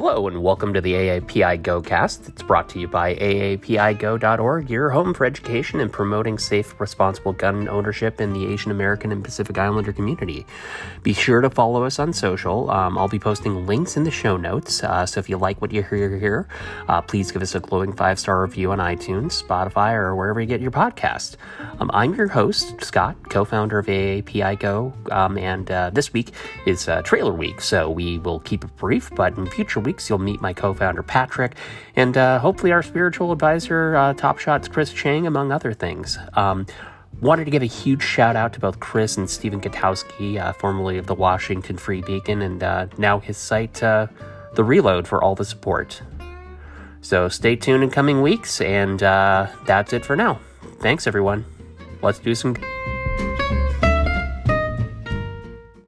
Hello and welcome to the AAPI Go cast. It's brought to you by AAPIGo.org, your home for education and promoting safe, responsible gun ownership in the Asian American and Pacific Islander community. Be sure to follow us on social. Um, I'll be posting links in the show notes. Uh, so if you like what you hear here, uh, please give us a glowing five star review on iTunes, Spotify, or wherever you get your podcast. Um, I'm your host, Scott, co founder of AAPI Go, um, and uh, this week is uh, trailer week, so we will keep it brief, but in future weeks, you'll meet my co founder, Patrick, and uh, hopefully our spiritual advisor, uh, Top Shots Chris Cheng, among other things. Um, wanted to give a huge shout out to both Chris and Stephen Gutowski, uh, formerly of the Washington Free Beacon, and uh, now his site, uh, The Reload, for all the support. So stay tuned in coming weeks, and uh, that's it for now. Thanks, everyone. Let's do some.